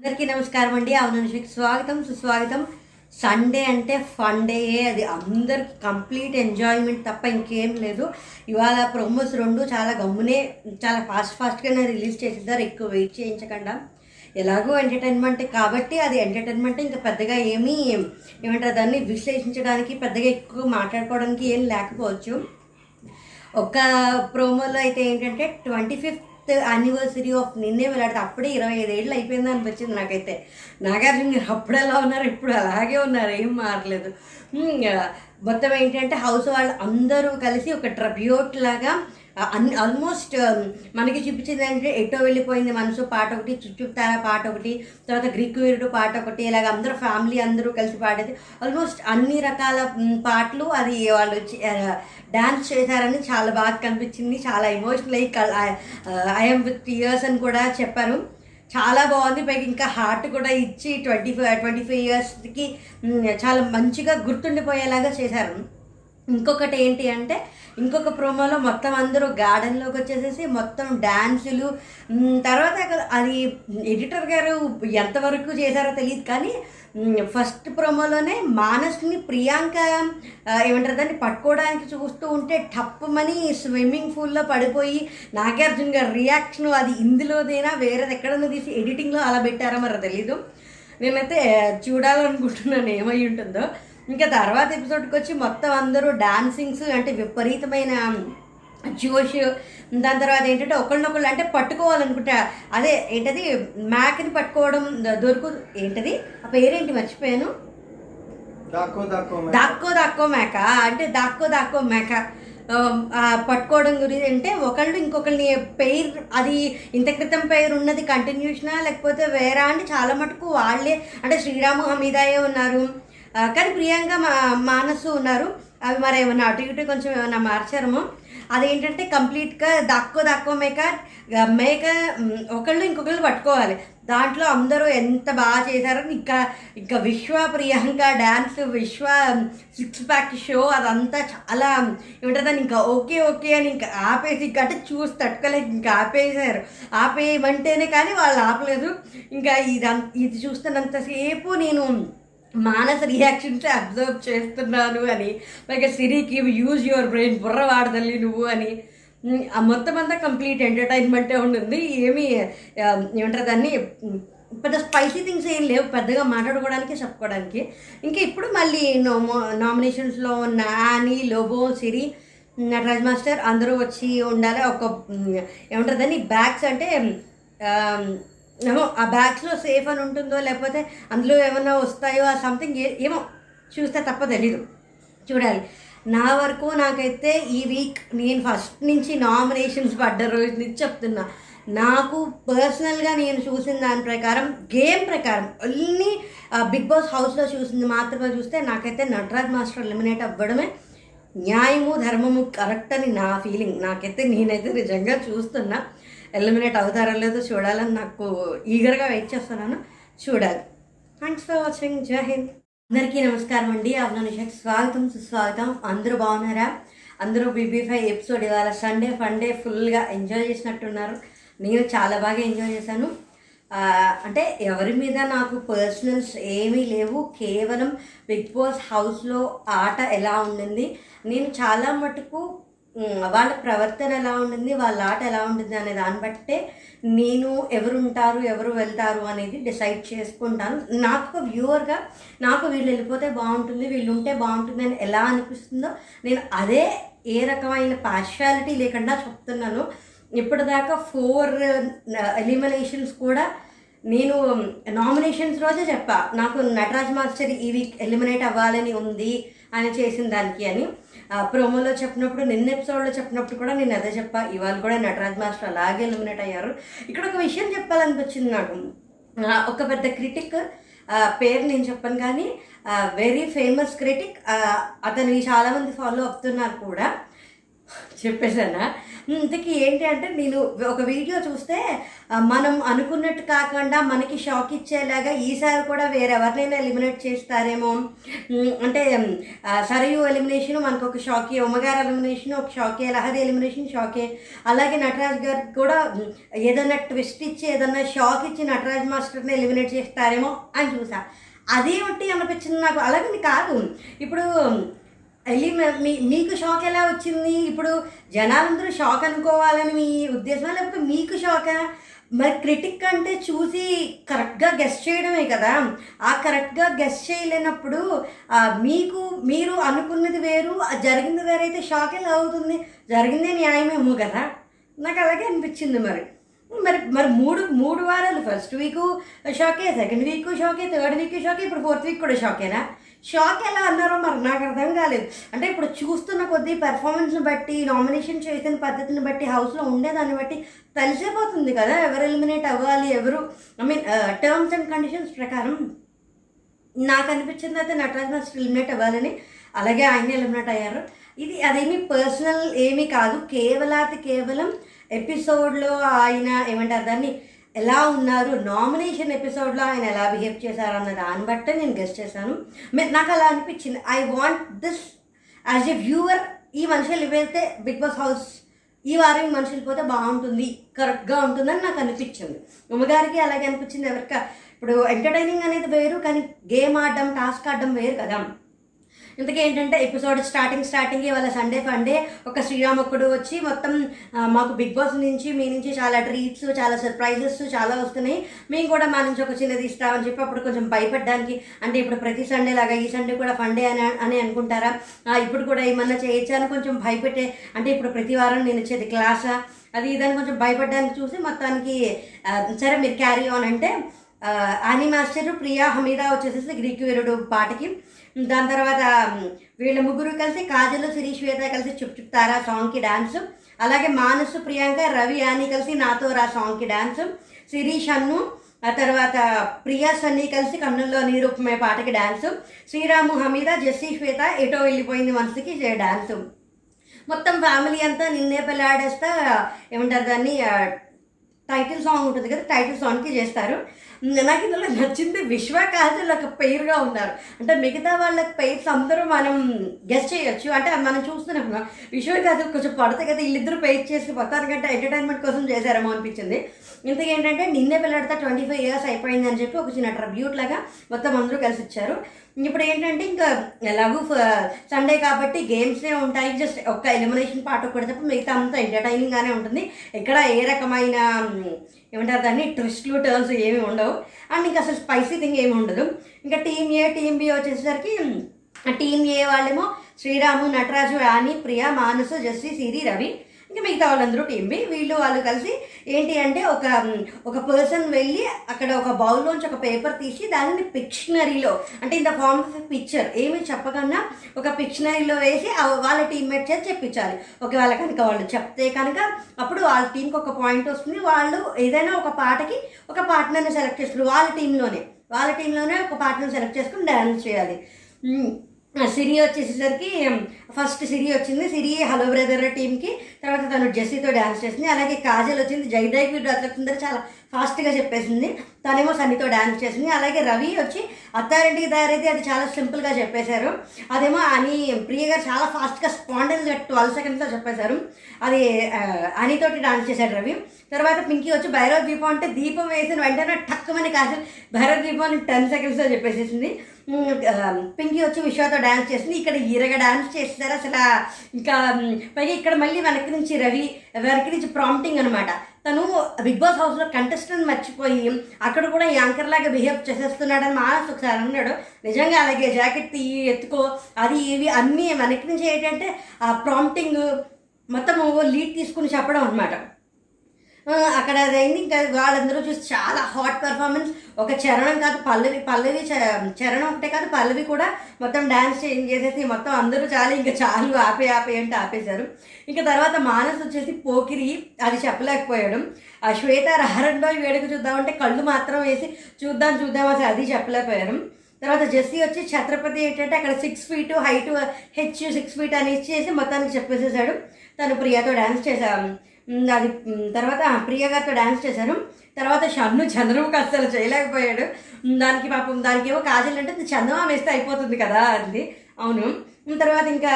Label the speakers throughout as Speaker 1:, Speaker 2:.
Speaker 1: అందరికీ నమస్కారం అండి. అవును స్వాగతం సుస్వాగతం. సండే అంటే ఫన్ డే అది అందరికి కంప్లీట్ ఎంజాయ్మెంట్ తప్ప ఇంకేం లేదు. ఇవాళ ప్రోమోస్ రెండు చాలా గమ్మునే చాలా ఫాస్ట్ ఫాస్ట్గానే రిలీజ్ చేసిద్దారు ఎక్కువ వెయిట్ చేయించకుండా. ఎలాగో ఎంటర్టైన్మెంట్ కాబట్టి అది ఎంటర్టైన్మెంట్ ఇంకా పెద్దగా ఏమీ ఏమంటారు దాన్ని విశ్లేషించడానికి పెద్దగా ఎక్కువ మాట్లాడుకోవడానికి ఏం లేకపోవచ్చు. ఒక ప్రోమోలో అయితే ఏంటంటే ట్వంటీ ఫిఫ్త్ యానివర్సరీ ఆఫ్ నిన్నే వెళ్ళాడితే అప్పుడే ఇరవై ఐదు ఏళ్ళు అయిపోయింది అనిపించింది నాకైతే. నాగార్జున గారు అప్పుడు ఎలా ఉన్నారు? ఇప్పుడు అలాగే ఉన్నారు. ఏం మారలేదు. మొత్తం ఏంటంటే హౌస్ వాళ్ళు అందరూ కలిసి ఒక ట్రబ్యూట్ లాగా అన్ని ఆల్మోస్ట్ um, మనకి చూపించింది ఏంటంటే ఎటో వెళ్ళిపోయింది మనసు పాట ఒకటి చుట్టుతారా పాట ఒకటి తర్వాత గ్రీక్ వీరుడు పాట ఒకటి ఇలాగ అందరూ ఫ్యామిలీ అందరూ కలిసి పాడేది. ఆల్మోస్ట్ అన్ని రకాల పాటలు అది వాళ్ళు డ్యాన్స్ చేశారని చాలా బాగా కనిపించింది. చాలా ఎమోషనల్ అయ్యి ఐఎమ్ విత్ ఇయర్స్ అని కూడా చెప్పారు. చాలా బాగుంది. పైకి ఇంకా హార్ట్ కూడా ఇచ్చి ట్వంటీ ఫైవ్ ట్వంటీ ఫైవ్ ఇయర్స్కి చాలా మంచిగా గుర్తుండిపోయేలాగా చేశారు. ఇంకొకటి ఏంటి అంటే ఇంకొక ప్రోమోలో మొత్తం అందరూ గార్డెన్లోకి వచ్చేసేసి మొత్తం డ్యాన్సులు తర్వాత అది ఎడిటర్ గారు ఎంతవరకు చేశారో తెలియదు కానీ ఫస్ట్ ప్రోమోలోనే మానస్ని ప్రియాంక ఏమంటారు దాన్ని పట్టుకోవడానికి చూస్తూ ఉంటే టప్పుమని స్విమ్మింగ్ పూల్లో పడిపోయి నాగార్జున గారి రియాక్షన్ అది ఇందులోదైనా వేరేది ఎక్కడైనా తీసి ఎడిటింగ్లో అలా పెట్టారో మరి తెలీదు. నేనైతే చూడాలనుకుంటున్నాను ఏమై ఉంటుందో. ఇంకా తర్వాత ఎపిసోడ్కి వచ్చి మొత్తం అందరూ డాన్సింగ్స్ అంటే విపరీతమైన జోష్ దాని తర్వాత ఏంటంటే ఒకళ్ళనొకళ్ళు అంటే పట్టుకోవాలనుకుంటా అదే ఏంటది మ్యాక్ని పట్టుకోవడం దొరుకు ఏంటది ఆ పేరేంటి మర్చిపోయాను?
Speaker 2: దాక్కో దాక్కో
Speaker 1: మేక అంటే దాక్కో దాక్కో మేక పట్టుకోవడం గురించి అంటే ఒకళ్ళు ఇంకొకరిని పెయిర్ అది ఇంత క్రితం పెయిర్ ఉన్నది కంటిన్యూషనా లేకపోతే వేరా? అంటే చాలా మటుకు వాళ్ళే అంటే శ్రీరాము హమీదాయే ఉన్నారు? కానీ ప్రియాంక మా మానసు ఉన్నారు. అవి మరి ఏమైనా అటు ఇటు కొంచెం ఏమైనా మార్చారమో. అదేంటంటే కంప్లీట్గా దాక్కో దాక్కో మేక మేక ఒకళ్ళు ఇంకొకళ్ళు పట్టుకోవాలి. దాంట్లో అందరూ ఎంత బాగా చేశారో ఇంకా ఇంకా Vishwa Priyanka dance Vishwa six pack show అదంతా చాలా ఏమంటారు ఇంకా ఓకే ఓకే అని ఇంకా ఆపేసి ఇంకా అంటే చూసి తట్టుకోలేక ఇంకా ఆపేసారు ఆపేయమంటేనే కానీ వాళ్ళు ఆపలేదు. ఇంకా ఇది ఇది చూస్తున్నంతసేపు నేను మానస రియాక్షన్స్ అబ్జర్వ్ చేస్తున్నాను అని. పైగా సిరికి యూజ్ యువర్ బ్రెయిన్ బుర్ర వాడదల్లి నువ్వు అని. ఆ మొత్తం అంతా కంప్లీట్ ఎంటర్టైన్మెంటే ఉంటుంది. ఏమి ఏమంటారు దాన్ని? పెద్ద స్పైసీ థింగ్స్ ఏం లేవు. పెద్దగా మాట్లాడుకోవడానికి చెప్పుకోవడానికి. ఇంకా ఇప్పుడు మళ్ళీ నోమో నామినేషన్స్లో ఉన్న ఆని లోబో సిరి నటరాజ్ మాస్టర్ అందరూ వచ్చి ఉండాలి. ఒక ఏమంటారు దాన్ని? బ్యాగ్స్ అంటే ఏమో ఆ బ్యాగ్స్లో సేఫ్ అని ఉంటుందో లేకపోతే అందులో ఏమన్నా వస్తాయో ఆ సంథింగ్ ఏమో చూస్తే తప్ప తెలీదు. చూడాలి. నా వరకు నాకైతే ఈ వీక్ నేను ఫస్ట్ నుంచి నామినేషన్స్ పడ్డ రోజు నుంచి చెప్తున్నా. నాకు పర్సనల్గా నేను చూసిన దాని ప్రకారం గేమ్ ప్రకారం ఓన్లీ బిగ్ బాస్ హౌస్లో చూసింది మాత్రమే చూస్తే నాకైతే నటరాజ్ మాస్టర్ ఎలిమినేట్ అవ్వడమే న్యాయము ధర్మము కరెక్ట్ అని నా ఫీలింగ్ నాకైతే నేనైతే నిజంగా చూస్తున్నా. ఎలిమినేట్ అవుతారో లేదో చూడాలని నాకు ఈగర్గా వెయిట్ చేస్తున్నాను. చూడాలి. థ్యాంక్స్ ఫర్ వాచింగ్ జై హింద్ అందరికీ నమస్కారం అండి. అవునానుషకి స్వాగతం సుస్వాగతం. అందరూ బాగున్నారా? అందరూ బీబీ ఫైవ్ ఎపిసోడ్ ఇవాళ సండే ఫండే ఫుల్గా ఎంజాయ్ చేసినట్టున్నారు. నేను చాలా బాగా ఎంజాయ్ చేశాను. అంటే ఎవరి మీద నాకు పర్సనల్స్ ఏమీ లేవు. కేవలం బిగ్ బాస్ హౌస్లో ఆట ఎలా ఉండింది? నేను చాలా మటుకు వాళ్ళ ప్రవర్తన ఎలా ఉంటుంది వాళ్ళ ఆట ఎలా ఉంటుంది అనే దాన్ని బట్టే నేను ఎవరు ఉంటారు ఎవరు వెళ్తారు అనేది డిసైడ్ చేసుకుంటాను. నాకు ఒక వ్యూవర్గా నాకు వీళ్ళు వెళ్ళిపోతే బాగుంటుంది వీళ్ళు ఉంటే బాగుంటుంది అని ఎలా అనిపిస్తుందో నేను అదే ఏ రకమైన పార్షాలిటీ లేకుండా చెప్తున్నాను. ఇప్పటిదాకా ఫోర్ ఎలిమినేషన్స్ కూడా నేను నామినేషన్స్ రోజే చెప్పా. నాకు నటరాజ్ మాస్టర్ ఈ వీక్ ఎలిమినేట్ అవ్వాలని ఉంది అని చేసిన దానికి అని. ప్రోమోలో చెప్పినప్పుడు నిన్న ఎపిసోడ్లో చెప్పినప్పుడు కూడా నేను అదే చెప్పా. ఇవాళ కూడా నటరాజ్ మాస్టర్ అలాగే ఎలిమినేట్ అయ్యారు. ఇక్కడ ఒక విషయం చెప్పాలనిపించింది నాకు. ఒక పెద్ద క్రిటిక్ పేరు నేను చెప్పను కానీ వెరీ ఫేమస్ క్రిటిక్ అతను చాలామంది ఫాలో అవుతున్నారు కూడా. చెప్పేశానా? ఇంతకీ ఏంటి అంటే నేను ఒక వీడియో చూస్తే మనం అనుకున్నట్టు కాకుండా మనకి షాక్ ఇచ్చేలాగా ఈసారి కూడా వేరెవరినైనా ఎలిమినేట్ చేస్తారేమో. అంటే ఉమ్, సరయు ఎలిమినేషన్ మనకు ఒక షాకే ఉమ్మగారు ఎలిమినేషన్ ఒక షాకే లహరి ఎలిమినేషన్ షాకే. అలాగే నటరాజ్ గారు కూడా ఏదైనా ట్విస్ట్ ఇచ్చి ఏదైనా షాక్ ఇచ్చి నటరాజ్ మాస్టర్ని ఎలిమినేట్ చేస్తారేమో అని చూసా. అదేమిటి ఒకటి అనిపించింది నాకు? అలాగని కాదు. ఇప్పుడు వెళ్ళి మీ మీకు షాక్ ఎలా వచ్చింది? ఇప్పుడు జనాలందరూ షాక్ అనుకోవాలని మీ ఉద్దేశమా? లేకపోతే మీకు షాకా? మరి క్రిటిక్ అంటే చూసి కరెక్ట్గా గెస్ట్ చేయడమే కదా. ఆ కరెక్ట్గా గెస్ట్ చేయలేనప్పుడు మీకు మీరు అనుకున్నది వేరు జరిగింది వేరైతే షాక్ ఎలా అవుతుంది? జరిగిందే న్యాయమేమో కదా. నాకు అలాగే అనిపించింది మరి. మరి మరి మూడు మూడు వారాలు. ఫస్ట్ వీక్ షాకే సెకండ్ వీక్ షాకే థర్డ్ వీక్ షాకే ఇప్పుడు ఫోర్త్ వీక్ కూడా షాకేనా? షాక్ ఎలా అన్నారో మరి నాకు అర్థం కాలేదు. అంటే ఇప్పుడు చూస్తున్న కొద్దీ పెర్ఫార్మెన్స్ని బట్టి నామినేషన్ చేసిన పద్ధతిని బట్టి హౌస్లో ఉండేదాన్ని బట్టి తెలిసిపోతుంది కదా. ఎవరు ఎలిమినేట్ అవ్వాలి ఎవరు I mean terms and conditions ప్రకారం నాకు అనిపించింది అయితే నటరాజ్ మాస్టర్ ఎలిమినేట్ అవ్వాలని. అలాగే ఆయన ఎలిమినేట్ అయ్యారు. ఇది అదేమి పర్సనల్ ఏమీ కాదు. కేవలాతి కేవలం ఎపిసోడ్లో ఆయన ఏమంటారు? దాన్ని ఎలా ఉన్నారు? నామినేషన్ ఎపిసోడ్లో ఆయన ఎలా బిహేవ్ చేశారన్న దాన్ని బట్టే నేను గెస్ట్ చేశాను. నాకు అలా అనిపించింది. I want this as a viewer ఈ మనుషులు ఇవైతే బిగ్ బాస్ హౌస్ ఈ వారం మనుషులు పోతే బాగుంటుంది కరెక్ట్గా ఉంటుందని నాకు అనిపించింది. ఉమ్మగారికి అలాగే అనిపించింది ఎవరిక? ఇప్పుడు ఎంటర్టైనింగ్ అనేది వేరు కానీ గేమ్ ఆడడం టాస్క్ ఆడడం వేరు కదా. ఇంతకీ ఏంటంటే ఎపిసోడ్ స్టార్టింగ్ స్టార్టింగ్ ఇవాళ సండే ఫండే ఒక శ్రీరామొక్కడు వచ్చి మొత్తం మాకు బిగ్ బాస్ నుంచి మీ నుంచి చాలా ట్రీట్స్ చాలా సర్ప్రైజెస్ చాలా వస్తున్నాయి. మేము కూడా మా నుంచి ఒక చిన్నది ఇస్తామని చెప్పి అప్పుడు కొంచెం భయపడడానికి అంటే ఇప్పుడు ప్రతి సండే లాగా ఈ సండే కూడా ఫండే అని అని అనుకుంటారా? ఇప్పుడు కూడా ఏమన్నా చేయొచ్చా అని కొంచెం భయపెట్టే అంటే ఇప్పుడు ప్రతి వారం నేను ఇచ్చేది క్లాసా అది ఇదని కొంచెం భయపడడానికి చూసి మొత్తానికి సరే మీరు క్యారీ ఆన్ అంటే ఆని మాస్టర్ ప్రియా హమీదా వచ్చేసేసి గ్రీక్ వీరుడు పాటకి. దాని తర్వాత వీళ్ళ ముగ్గురు కలిసి కాజల్ సిరి శ్వేత కలిసి చుప్ చుప్ తారా సాంగ్కి డాన్స్. అలాగే మానసు ప్రియాంక రవి యాని కలిసి నాతో రా సాంగ్కి డాన్స్. శిరీష్ అన్ను ఆ తర్వాత ప్రియా సన్నీ కలిసి కన్నుల్లో నీరూపమే పాటకి డాన్స్. శ్రీరాము హమీద జస్సీ శ్వేత ఎటో వెళ్ళిపోయింది మనసుకి డాన్స్. మొత్తం ఫ్యామిలీ అంతా నిన్నే పెళ్ళాడేస్తా ఏమంటారు దాన్ని టైటిల్ సాంగ్ ఉంటుంది కదా టైటిల్ సాంగ్కి చేస్తారు. నాకు ఇందులో నచ్చింది విశ్వ కాజల్ ఒక పెయిర్గా ఉన్నారు. అంటే మిగతా వాళ్ళకి పెయిర్స్ అందరూ మనం గెస్ట్ చేయొచ్చు. అంటే మనం చూస్తున్నాం విశ్వ కాజల్ కొంచెం పడతాయి కదా వీళ్ళిద్దరు పెయిర్ చేసి మొత్తానికంటే ఎంటర్టైన్మెంట్ కోసం చేశారేమో అనిపించింది. ఇంతకీ ఏంటంటే నిన్నే పిల్లడితే ట్వంటీ ఫైవ్ ఇయర్స్ అయిపోయింది అని చెప్పి ఒక చిన్న ట్రబ్యూట్ లాగా మొత్తం అందరూ కలిసి ఇచ్చారు. ఇప్పుడు ఏంటంటే ఇంకా ఎలాగూ సండే కాబట్టి గేమ్స్నే ఉంటాయి. జస్ట్ ఒక్క ఎలిమినేషన్ పార్ట్ ఒకటి తప్ప మిగతా అంతా ఎంటర్టైనింగ్గానే ఉంటుంది. ఎక్కడ ఏ రకమైన ఏమంటారు దాన్ని? ట్విస్ట్లు టర్న్స్ ఏమి ఉండవు. అండ్ ఇంకా అసలు స్పైసీ థింగ్ ఏమి ఉండదు. ఇంకా టీమ్ ఏ టీమ్ బి వచ్చేసరికి టీమ్ ఏ వాళ్ళేమో శ్రీరాము నటరాజు యాని ప్రియా మానసు జస్సి సిరి రవి. ఇంకా మిగతా వాళ్ళందరూ టీమ్ బి. వీళ్ళు వాళ్ళు కలిసి ఏంటి అంటే ఒక ఒక పర్సన్ వెళ్ళి అక్కడ ఒక బౌల్లోంచి ఒక పేపర్ తీసి దానిని పిక్షనరీలో అంటే in the form of picture ఏమి చెప్పకుండా ఒక పిక్షనరీలో వేసి వాళ్ళ టీమ్మేట్ చేసి చెప్పించాలి. ఒకవేళ కనుక వాళ్ళు చెప్తే కనుక అప్పుడు వాళ్ళ టీంకి ఒక పాయింట్ వస్తుంది. వాళ్ళు ఏదైనా ఒక పాటకి ఒక పార్ట్నర్ని సెలెక్ట్ చేస్తారు. వాళ్ళ టీంలోనే వాళ్ళ టీంలోనే ఒక పార్ట్నర్ సెలెక్ట్ చేసుకుని డ్యాన్స్ చేయాలి. సిరి వచ్చేసేసరికి ఫస్ట్ సిరి వచ్చింది. సిరి హలో బ్రదర్ టీంకి తర్వాత తను జెస్సీతో డ్యాన్స్ చేసింది. అలాగే కాజల్ వచ్చింది. జైదాయికి వీడు చాలా ఫాస్ట్గా చెప్పేసింది. తనేమో సన్నితో డ్యాన్స్ చేసింది. అలాగే రవి వచ్చి అత్తారింటికి తయారైతే అది చాలా సింపుల్గా చెప్పేశారు. అదేమో అని ప్రియ గారు చాలా ఫాస్ట్గా స్పాండల్గా ట్వెల్వ్ సెకండ్స్లో చెప్పేశారు. అది అనితోటి డాన్స్ చేశాడు రవి తర్వాత పింకీ వచ్చి భైరవ దీపం అంటే దీపం వేసిన వెంటనే టక్కుమని కాజల్ భైరవ దీపం అని టెన్ సెకండ్స్లో చెప్పేసేసింది. పింకీ వచ్చి విశ్వతో డ్యాన్స్ చేసింది ఇక్కడ ఈరగా డ్యాన్స్ చేస్తారు. అసలు ఇంకా పైగా ఇక్కడ మళ్ళీ వెనక్కి నుంచి రవి వెనక్కి నుంచి ప్రాంప్టింగ్ అనమాట తను బిగ్ బాస్ హౌస్లో కంటెస్టెంట్ మర్చిపోయి అక్కడ కూడా యాంకర్ లాగా బిహేవ్ చేసేస్తున్నాడని మానస్ ఒకసారి అన్నాడు. నిజంగా అలాగే జాకెట్ తీయి ఎత్తుకో అది ఇవి అన్నీ వెనక్కి నుంచి ఏంటంటే ఆ ప్రాంప్టింగ్ మొత్తము లీడ్ తీసుకుని చెప్పడం అనమాట అక్కడ అదైంది ఇంకా వాళ్ళందరూ చూసి చాలా హాట్ పెర్ఫార్మెన్స్ ఒక చరణం కాదు పల్లవి పల్లవి చ- చరణం ఒకటే కాదు పల్లవి కూడా మొత్తం డ్యాన్స్ చేంజ్ చేసేసి మొత్తం అందరూ చాలా ఇంకా చాలు ఆపే ఆపే అంటే ఆపేశారు. ఇంకా తర్వాత మానస్ వచ్చేసి పోకిరి అది చెప్పలేకపోయాడు. ఆ శ్వేత రహరంలో వేడుక చూద్దామంటే కళ్ళు మాత్రం వేసి చూద్దాం చూద్దాం అసలు అది చెప్పలేకపోయారు. తర్వాత జెస్సీ వచ్చి ఛత్రపతి ఏంటంటే అక్కడ six feet height H six feet అని ఇచ్చేసి మొత్తానికి చెప్పేసేసాడు. తను ప్రియాతో డ్యాన్స్ చేశాను అది తర్వాత ప్రియ గారితో డ్యాన్స్ చేశారు తర్వాత షన్ను చంద్రముఖి అస్సలు చేయలేకపోయాడు. దానికి పాపం దానికి ఏమో కాజల్ అంటే చందమా వేస్తే అయిపోతుంది కదా అంది. అవును. తర్వాత ఇంకా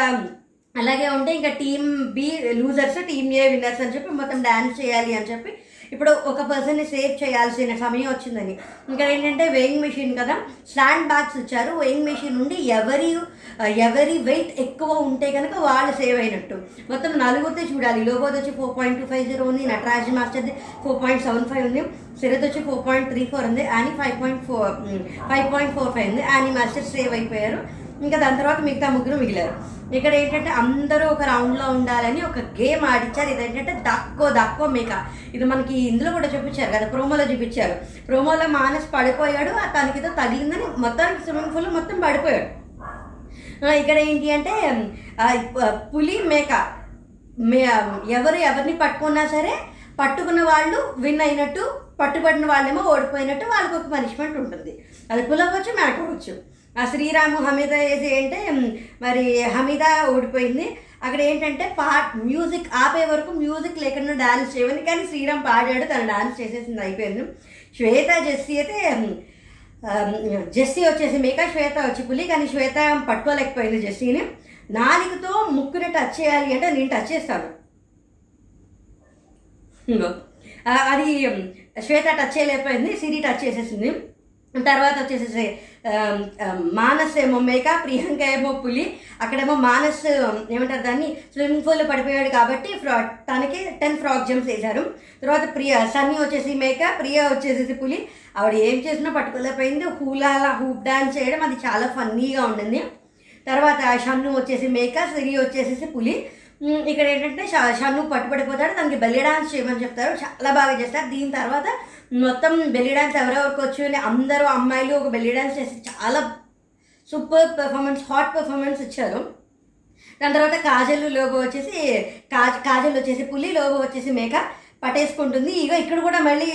Speaker 1: అలాగే ఉంటే ఇంకా team B losers team A winners అని చెప్పి మొత్తం డ్యాన్స్ చేయాలి అని చెప్పి ఇప్పుడు ఒక పర్సన్ని సేవ్ చేయాల్సిన సమయం వచ్చిందని. ఇంకా ఏంటంటే వెయింగ్ మెషిన్ కదా స్టాండ్ బ్యాగ్స్ ఇచ్చారు. వెయింగ్ మెషిన్ నుండి ఎవరి ఎవరి వెయిట్ ఎక్కువ ఉంటే కనుక వాళ్ళు సేవ్ అయినట్టు. మొత్తం నలుగురితో చూడాలి. లోగోది వచ్చి four point two five zero ఉంది నటరాజ్ మాస్టర్ది ఫోర్ పాయింట్ సెవెన్ ఫైవ్ ఉంది. సిరత్ వచ్చి ఫోర్ పాయింట్ త్రీ ఫోర్ ఉంది. Annie five point four five point four five ఉంది. యానీ మాస్టర్ సేవ్ అయిపోయారు. ఇంకా దాని తర్వాత మిగతా ముగ్గురు మిగిలారు. ఇక్కడ ఏంటంటే అందరూ ఒక రౌండ్లో ఉండాలని ఒక గేమ్ ఆడిచ్చారు. ఇదేంటంటే దక్కో దక్కో మేక. ఇది మనకి ఇందులో కూడా చూపించారు కదా ప్రోమోలో చూపించారు. ప్రోమోలో మానస్ పడిపోయాడు తనకి ఏదో తగిలిందని మొత్తానికి స్విమ్మింగ్ పూల్ మొత్తం పడిపోయాడు. ఇక్కడ ఏంటి అంటే పులి మేక. మే ఎవరు ఎవరిని పట్టుకున్నా సరే పట్టుకున్న వాళ్ళు విన్ అయినట్టు పట్టుబడిన వాళ్ళేమో ఓడిపోయినట్టు వాళ్ళకి ఒక పనిష్మెంట్ ఉంటుంది. అది పులవచ్చు మేక ఆ శ్రీరాము హమీద ఏది అంటే మరి హమీద ఓడిపోయింది. అక్కడ ఏంటంటే పా మ్యూజిక్ ఆపే వరకు మ్యూజిక్ లేకుండా డాన్స్ చేయమని కానీ శ్రీరామ్ పాడాడు తను డాన్స్ చేసేసింది అయిపోయింది. శ్వేత జెస్సీ అయితే జెస్సీ వచ్చేసి మేక శ్వేత వచ్చి పులి కానీ శ్వేత పట్టుకోలేకపోయింది జెస్సీని. నాలుగుతో ముక్కుని టచ్ చేయాలి అంటే నేను టచ్ చేస్తాను. అది శ్వేత టచ్ చేయలేకపోయింది సిరి టచ్ చేసేసింది. తర్వాత వచ్చేసేసి మానస్ ఏమో మేక ప్రియాంక ఏమో పులి అక్కడేమో మానస్ ఏమంటారు దాన్ని స్విమ్మింగ్ పూల్లో పడిపోయాడు కాబట్టి ఫ్రా తనకి టెన్ ఫ్రాక్ జంప్స్ వేశారు. తర్వాత ప్రియ సన్నీ వచ్చేసి మేక ప్రియ వచ్చేసేసి పులి. ఆవిడ ఏం చేసినా పట్టుకోలేకపోయింది. హూలాలా హూప్ డాన్స్ చేయడం అది చాలా ఫన్నీగా ఉండింది. తర్వాత షన్ను వచ్చేసి మేక సిరి వచ్చేసేసి పులి. ఇక్కడ ఏంటంటే షన్ను పట్టుబడిపోతాడు తనకి బెల్లి డాన్స్ చేయమని చెప్తారు. చాలా బాగా చేస్తారు. దీని తర్వాత మొత్తం బెల్లి డాన్స్ ఎవరెవరికి వచ్చి అందరూ అమ్మాయిలు ఒక బెల్లి డాన్స్ చేసి చాలా సూపర్ పెర్ఫార్మెన్స్ హాట్ పెర్ఫార్మెన్స్ ఇచ్చారు. దాని తర్వాత కాజల్ లోగో వచ్చేసి కాజ్ కాజల్ వచ్చేసి పులి లోగో వచ్చేసి మేక పట్టేసుకుంటుంది. ఇక ఇక్కడ కూడా మళ్ళీ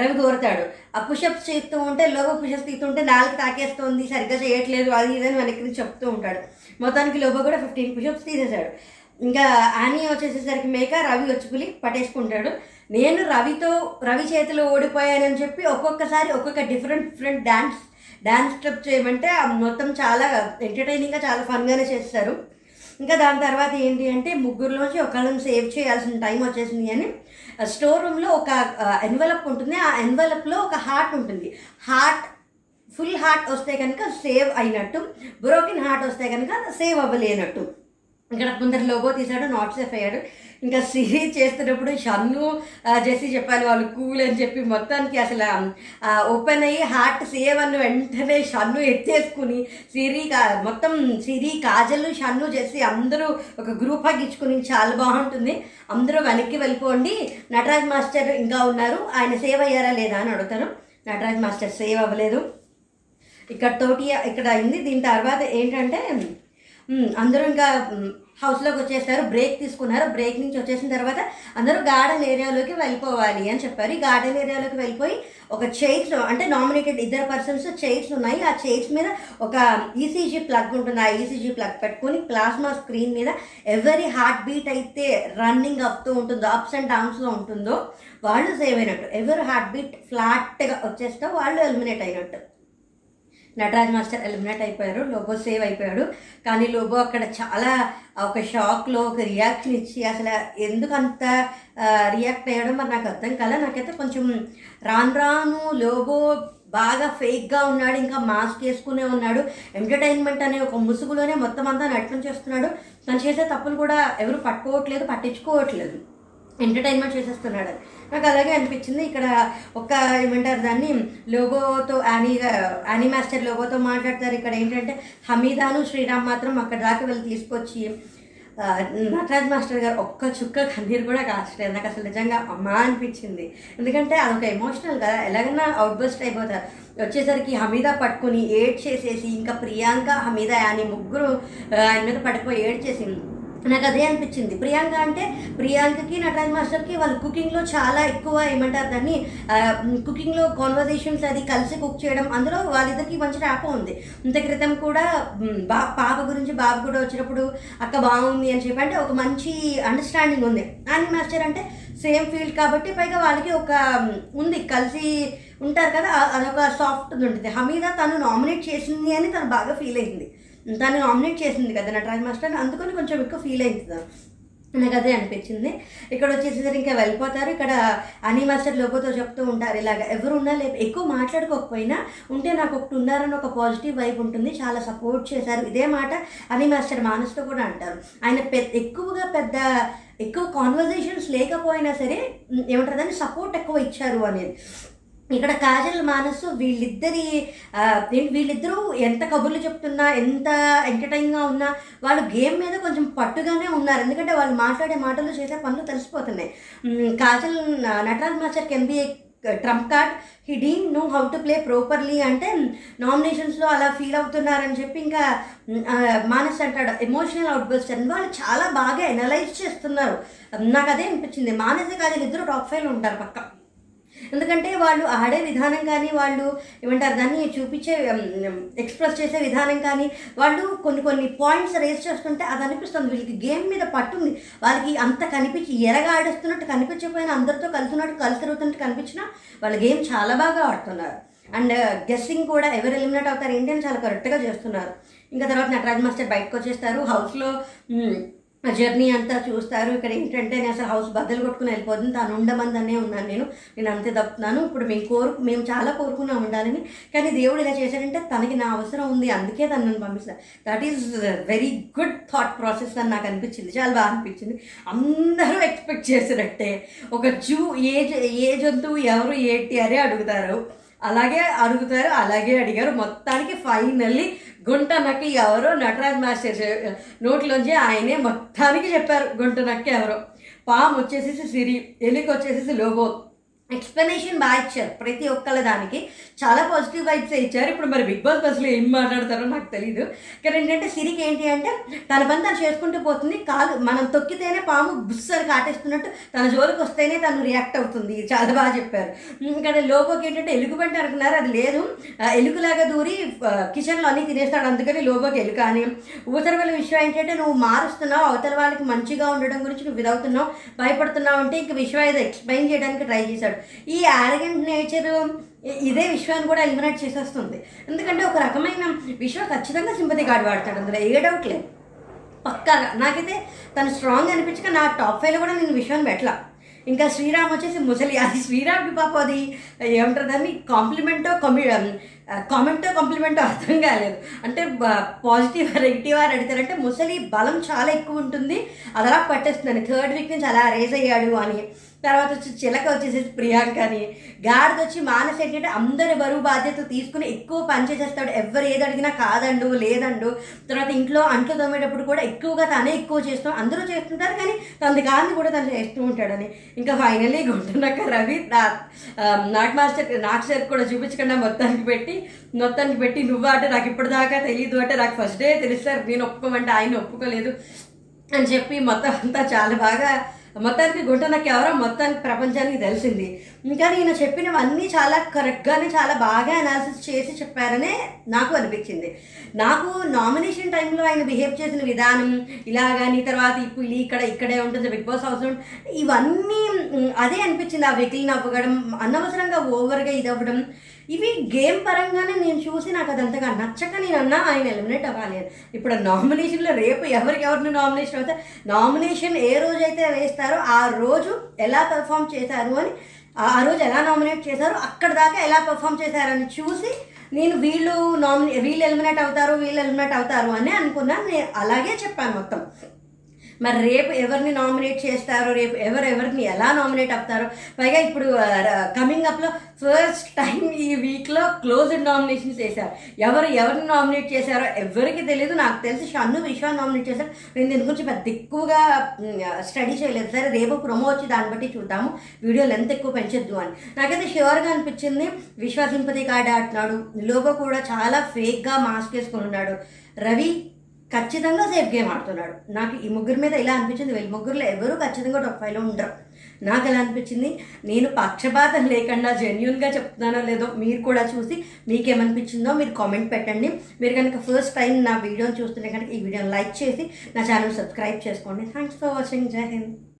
Speaker 1: రవి దూరతాడు ఆ పుషప్స్ చేస్తూ ఉంటే లోగో పుషప్స్ తీస్తుంటే నాలుగు తాకేస్తుంది సరిగ్గా చేయట్లేదు అది ఇదని వెనక్కి చెప్తూ ఉంటాడు. మొత్తానికి లోగో కూడా ఫిఫ్టీన్ పుషప్స్ తీసేశాడు. ఇంకా ఆనీ వచ్చేసేసరికి మేక రవి వచ్చిపులి పట్టేసుకుంటాడు. నేను రవితో రవి చేతిలో ఓడిపోయానని చెప్పి ఒక్కొక్కసారి ఒక్కొక్క different different dance dance step చేయమంటే ఆ మొత్తం చాలా ఎంటర్టైనింగ్గా చాలా ఫన్గానే చేస్తారు. ఇంకా దాని తర్వాత ఏంటి అంటే ముగ్గురులోంచి ఒకళ్ళని సేవ్ చేయాల్సిన టైం వచ్చేసింది అని స్టోర్ రూమ్లో ఒక ఎన్వలప్ ఉంటుంది. ఆ ఎన్వలప్లో ఒక హార్ట్ ఉంటుంది. హార్ట్ ఫుల్ హార్ట్ వస్తే కనుక సేవ్ అయినట్టు బ్రోకెన్ హార్ట్ వస్తే కనుక సేవ్ అవ్వలేనట్టు. ఇక్కడ కొందరు లోగో తీశాడు నాట్ సేఫ్ అయ్యాడు ఇంకా సిరి చేస్తున్నప్పుడు షన్ను జెస్సీ చెప్పాలి వాళ్ళు కూల్ అని చెప్పి మొత్తానికి అసలు ఓపెన్ అయ్యి హార్ట్ సేవ్ అని వెంటనే షన్ను ఎత్తేసుకుని సిరి కా- మొత్తం సిరి కాజల్ షన్ను జెస్సీ అందరూ ఒక గ్రూప్ ఇచ్చుకుని చాలా బాగుంటుంది. అందరూ వెనక్కి వెళ్ళిపోండి. నటరాజ్ మాస్టర్ ఇంకా ఉన్నారు. ఆయన సేవ్ అయ్యారా లేదా అని అడుగుతారు నటరాజ్ మాస్టర్ సేవ్ అవ్వలేదు. ఇక్కడ తోటి ఇక్కడ అయింది. దీని తర్వాత ఏంటంటే అందరూ ఇంకా హౌస్లోకి వచ్చేస్తారు బ్రేక్ తీసుకున్నారు. బ్రేక్ నుంచి వచ్చేసిన తర్వాత అందరూ గార్డెన్ ఏరియాలోకి వెళ్ళిపోవాలి అని చెప్పారు. ఈ గార్డెన్ ఏరియాలోకి వెళ్ళిపోయి ఒక చైర్స్ అంటే నామినేటెడ్ ఇద్దరు పర్సన్స్ చైర్స్ ఉన్నాయి. ఆ చైర్స్ మీద ఒక ఈసీజీ ప్లగ్ ఉంటుంది. ఆ ఈసీజీ ప్లగ్ పెట్టుకొని ప్లాస్మా స్క్రీన్ మీద ఎవరి హార్ట్ బీట్ అయితే రన్నింగ్ అవుతూ ఉంటుందో అప్స్ అండ్ డౌన్స్లో ఉంటుందో వాళ్ళు సేవ్ అయినట్టు. ఎవరు హార్ట్ బీట్ ఫ్లాట్గా వచ్చేస్తే వాళ్ళు ఎలిమినేట్ అయినట్టు. నటరాజ్ మాస్టర్ ఎలిమినేట్ అయిపోయారు లోబో సేవ్ అయిపోయాడు. కానీ లోబో అక్కడ చాలా ఒక షాక్లో ఒక రియాక్షన్ ఇచ్చి అసలు ఎందుకు అంత రియాక్ట్ అయ్యాడో మరి నాకు అర్థం కాలే. నాకైతే కొంచెం రాను రాను లోబో బాగా ఫేక్గా ఉన్నాడు ఇంకా మాస్క్ వేసుకునే ఉన్నాడు. ఎంటర్టైన్మెంట్ అనే ఒక ముసుగులోనే మొత్తం అంతా నటన చేస్తున్నాడు. తను చేసే తప్పులు కూడా ఎవరు పట్టుకోవట్లేదు పట్టించుకోవట్లేదు. ఎంటర్టైన్మెంట్ చేసేస్తున్నాడు. నాకు అలాగే అనిపించింది. ఇక్కడ ఒక ఏమంటారు దాన్ని లోగోతో యానీ యానీ మాస్టర్ లోగోతో మాట్లాడతారు. ఇక్కడ ఏంటంటే హమీదాను శ్రీరామ్ మాత్రం అక్కడ దాకా వెళ్ళి తీసుకొచ్చి నటరాజ్ మాస్టర్ గారు ఒక్క చుక్క కన్నీరు కూడా కాచలేదు నాకు అసలు నిజంగా అమ్మా అనిపించింది. ఎందుకంటే అదొక ఎమోషనల్ కదా. ఎలాగైనా అవుట్ బస్ట్ అయిపోతారు వచ్చేసరికి హమీదా పట్టుకుని ఏడ్ చేసేసి ఇంకా ప్రియాంక హమీదా అని ముగ్గురు ఆయన మీద పడిపోయి ఏడ్ చేసి నాకు అదే అనిపించింది. ప్రియాంక అంటే ప్రియాంకకి నటరాజ్ మాస్టర్కి వాళ్ళు కుకింగ్లో చాలా ఎక్కువ ఏమంటారు దాన్ని కుకింగ్లో కాన్వర్జేషన్స్ అది కలిసి కుక్ చేయడం అందులో వాళ్ళిద్దరికి మంచి ర్యాప్ ఉంది. ఇంత క్రితం కూడా బా పాప గురించి బాబు కూడా వచ్చినప్పుడు అక్క బాగుంది అని చెప్పి అంటే ఒక మంచి అండర్స్టాండింగ్ ఉంది. అని మాస్టర్ అంటే సేమ్ ఫీల్డ్ కాబట్టి పైగా వాళ్ళకి ఒక ఉంది. కలిసి ఉంటారు కదా అదొక సాఫ్ట్ ఉంటుంది. హమీదా తను నామినేట్ చేసింది అని తను బాగా ఫీల్ అయింది. తను నామినేట్ చేసింది కదా నటరాజ్ మాస్టర్ అందుకని కొంచెం ఎక్కువ ఫీల్ అయింది నాకు అదే అనిపించింది. ఇక్కడ వచ్చేసరికి ఇంకా వెళ్ళిపోతారు. ఇక్కడ అని మాస్టర్ లోపోతో చెప్తూ ఉంటారు ఇలాగ ఎవరు ఉన్నా లేదు ఎక్కువ మాట్లాడుకోకపోయినా ఉంటే నాకు ఒకటి ఉన్నారని ఒక పాజిటివ్ వైబ్ ఉంటుంది. చాలా సపోర్ట్ చేశారు. ఇదే మాట అని మాస్టర్ మానస్తో కూడా అంటారు. ఆయన పెద్ద ఎక్కువగా పెద్ద ఎక్కువ కాన్వర్జేషన్స్ లేకపోయినా సరే ఏమంటారు దాన్ని సపోర్ట్ ఎక్కువ ఇచ్చారు అనేది. ఇక్కడ కాజల్ మానసు వీళ్ళిద్దరి వీళ్ళిద్దరూ ఎంత కబుర్లు చెప్తున్నా ఎంత ఎంటర్టైన్గా ఉన్నా వాళ్ళు గేమ్ మీద కొంచెం పట్టుగానే ఉన్నారు. ఎందుకంటే వాళ్ళు మాట్లాడే మాటలు చేసే పనులు తెలిసిపోతున్నాయి. Kajal Nataraj master can be trump card. He didn't know how to play properly అంటే నామినేషన్స్లో అలా ఫీల్ అవుతున్నారని చెప్పి ఇంకా మ్, మానస్ అంటాడు. ఎమోషనల్ అవుట్బర్స్ట్ అని. వాళ్ళు చాలా బాగా ఎనలైజ్ చేస్తున్నారు. నాకు అదే అనిపించింది. మానసే కాజల్ ఇద్దరు టాప్ ఫైవ్లో ఉంటారు పక్క. ఎందుకంటే వాళ్ళు ఆడే విధానం కానీ వాళ్ళు ఏమంటారు దాన్ని చూపించే ఎక్స్ప్రెస్ చేసే విధానం కానీ వాళ్ళు కొన్ని కొన్ని పాయింట్స్ రేస్ చేస్తుంటే అది అనిపిస్తుంది. వీళ్ళకి గేమ్ మీద పట్టుంది వాళ్ళకి అంత కనిపించి ఎరగా ఆడేస్తున్నట్టు కనిపించకపోయినా అందరితో కలిసినట్టు కలిసి తిరుగుతున్నట్టు కనిపించినా వాళ్ళ గేమ్ చాలా బాగా ఆడుతున్నారు. అండ్ uh, గెస్సింగ్ కూడా ఎవరు ఎలిమినేట్ అవుతారు ఏంటి అని చాలా కరెక్ట్గా చేస్తున్నారు. ఇంకా తర్వాత నటరాజ్ మాస్టర్ బయటకు వచ్చేస్తారు. హౌస్లో జర్నీ అంతా చూస్తారు. ఇక్కడ ఏంటంటే నేను అసలు హౌస్ బద్దలు కొట్టుకుని వెళ్ళిపోతుంది. తను ఉండమందనే ఉన్నాను నేను. నేను అంతే తప్పుతున్నాను. ఇప్పుడు మేము కోరు మేము చాలా కోరుకున్నా ఉండాలని. కానీ దేవుడు ఇలా చేశాడంటే తనకి నా అవసరం ఉంది. అందుకే తను నన్ను పంపిస్తాను that is very good thought process అని నాకు అనిపించింది. చాలా బాగా అనిపించింది. అందరూ ఎక్స్పెక్ట్ చేసినట్టే. ఒక జూ ఏ ఏ జంతువు ఎవరు ఏంటి అరే అడుగుతారు. అలాగే అడుగుతారు అలాగే అడిగారు. మొత్తానికి ఫైనల్లీ గుంట నక్కి ఎవరో నటరాజ్ మాస్టర్ నోట్లోంచి ఆయనే మొత్తానికి చెప్పారు గుంట నక్కి ఎవరో. పాము వచ్చేసేసి సిరి ఎలికి వచ్చేసేసి లోబో. ఎక్స్ప్లెనేషన్ బాగా ఇచ్చారు ప్రతి ఒక్కళ్ళ దానికి. చాలా పాజిటివ్ వైబ్స్ ఇచ్చారు. ఇప్పుడు మరి బిగ్ బాస్ బస్లో ఏం మాట్లాడతారో నాకు తెలియదు కానీ ఏంటంటే సిరికి ఏంటి అంటే తన పని తను చేసుకుంటూ పోతుంది. కాలు మనం తొక్కితేనే పాము బుస్సని కాటేస్తున్నట్టు తన జోలికి వస్తేనే తను రియాక్ట్ అవుతుంది. చాలా బాగా చెప్పారు. ఇంకా లోబోకి ఏంటంటే ఎలుగుబంటి అనుకున్నారు. అది లేదు. ఎలుకలాగా దూరి కిచెన్లో అన్ని తినేస్తాడు. అందుకని లోబోకి ఎలుక అని. ఊతల వాళ్ళ విషయం ఏంటంటే నువ్వు మారుస్తున్నావు. అవతల వాళ్ళకి మంచిగా ఉండడం గురించి నువ్వు ఇదవుతున్నావు భయపడుతున్నావు అంటే ఇంక విశ్వ ఏదో ఎక్స్ప్లెయిన్ చేయడానికి ట్రై చేశాడు. ఈ ఆరగెంట్ నేచర్ ఇదే విశ్వాన్ని కూడా ఎలిమినేట్ చేసేస్తుంది. ఎందుకంటే ఒక రకమైన విశ్వ ఖచ్చితంగా సింపతి కార్డు వాడతాడు. అందులో ఏ డౌట్ లేదు. పక్కాగా. నాకైతే తను స్ట్రాంగ్ అనిపించక నా టాప్ ఫైవ్లో కూడా నేను విశ్వాన్ని పెట్టలా. ఇంకా శ్రీరామ్ వచ్చేసి ముసలి. అది శ్రీరామ్కి పాప అది ఏమంటారు దాన్ని? కాంప్లిమెంటో కమి కామెంటో కాంప్లిమెంటో అర్థం కాలేదు. అంటే పాజిటివ్ నెగిటివ్ అని అడిగారంటే ముసలి బలం చాలా ఎక్కువ ఉంటుంది. అది అలా పట్టేస్తుందని థర్డ్ వీక్ నుంచి అలా రేజ్ అయ్యాడు అని. తర్వాత వచ్చి చిలక వచ్చేసేసి ప్రియాంక అని. గాడిద వచ్చి మానస్ ఏంటంటే అందరి బరువు బాధ్యతలు తీసుకుని ఎక్కువ పని చేసేస్తాడు. ఎవరు ఏది అడిగినా కాదండు లేదండు. తర్వాత ఇంట్లో అంట్లు తోమేటప్పుడు కూడా ఎక్కువగా తనే ఎక్కువ చేస్తాం అందరూ చేస్తుంటారు కానీ తనది కాని కూడా తను చేస్తూ ఉంటాడని. ఇంకా ఫైనల్లీ గుంటున్నాక రవి నా మాస్టర్ నాట్ సార్ కూడా చూపించకుండా మొత్తానికి పెట్టి మొత్తానికి పెట్టి నువ్వు అంటే నాకు ఇప్పటిదాకా తెలియదు అంటే నాకు ఫస్ట్ డే తెలుస్తారు నేను ఒప్పుకోమంటే ఆయన ఒప్పుకోలేదు అని చెప్పి మొత్తం అంతా చాలా బాగా మొత్తానికి గుంట ఎవరో మొత్తానికి ప్రపంచానికి తెలిసింది. ఇంకా ఈయన చెప్పినవన్నీ చాలా కరెక్ట్గానే చాలా బాగా అనాలిసిస్ చేసి చెప్పారనే నాకు అనిపించింది. నాకు నామినేషన్ టైంలో ఆయన బిహేవ్ చేసిన విధానం ఇలాగని తర్వాత ఇప్పుడు ఇక్కడ ఇక్కడే ఉంటుంది బిగ్ బాస్ హౌస్ ఇవన్నీ అదే అనిపించింది ఆ వెకిల్ నవ్వగడం అనవసరంగా ఓవర్గా ఇది అవ్వడం. ఇవి గేమ్ పరంగానే నేను చూసి నాకు అదంతగా నచ్చక నేను అన్నా ఆయన ఎలిమినేట్ అవ్వాలి. ఇప్పుడు నామినేషన్లో రేపు ఎవరికి ఎవరిని నామినేషన్ అవుతారు నామినేషన్ ఏ రోజైతే వేస్తారో ఆ రోజు ఎలా పెర్ఫామ్ చేశారు అని ఆ రోజు ఎలా నామినేట్ చేశారో అక్కడ దాకా ఎలా పెర్ఫామ్ చేశారని చూసి నేను వీళ్ళు నామినే వీళ్ళు ఎలిమినేట్ అవుతారు వీళ్ళు ఎలిమినేట్ అవుతారు అని అనుకున్నాను. నేను అలాగే చెప్పాను మొత్తం. మరి రేపు ఎవరిని నామినేట్ చేస్తారో రేపు ఎవరు ఎవరిని ఎలా నామినేట్ అవుతారో పైగా ఇప్పుడు కమింగ్ అప్లో ఫస్ట్ టైం ఈ వీక్లో క్లోజ్డ్ నామినేషన్స్ చేశారు ఎవరు ఎవరిని నామినేట్ చేశారో ఎవరికి తెలియదు నాకు తెలిసి షన్ను విశ్వాన్ని నామినేట్ చేశారు. నేను దీని గురించి పెద్ద ఎక్కువగా స్టడీ చేయలేదు. సరే రేపు ప్రొమో వచ్చి దాన్ని బట్టి చూద్దాము. వీడియో లెంత్ ఎక్కువ పెంచొద్దు అని. నాకైతే ష్యూర్గా అనిపించింది విశ్వ సింపతి కార్డ్ ఆడుతున్నాడు లోగో కూడా చాలా ఫేక్గా మాస్క్ వేసుకొని ఉన్నాడు. రవి ఖచ్చితంగా సేఫ్ గేమ్ ఆడుతున్నాడు. నాకు ఈ ముగ్గురు మీద ఇలా అనిపించింది. వీళ్ళ ముగ్గురులో ఎవరు ఖచ్చితంగా టాప్ ఫైవ్లో ఉండరు. నాకు ఎలా అనిపించింది? నేను పక్షపాతం లేకుండా జెన్యున్గా చెప్తున్నానో లేదో మీరు కూడా చూసి మీకేమనిపించిందో మీరు కామెంట్ పెట్టండి. మీరు కనుక ఫస్ట్ టైం నా వీడియోని చూస్తుంటే కనుక ఈ వీడియోని లైక్ చేసి నా ఛానల్ సబ్స్క్రైబ్ చేసుకోండి. Thanks for watching Jai Hind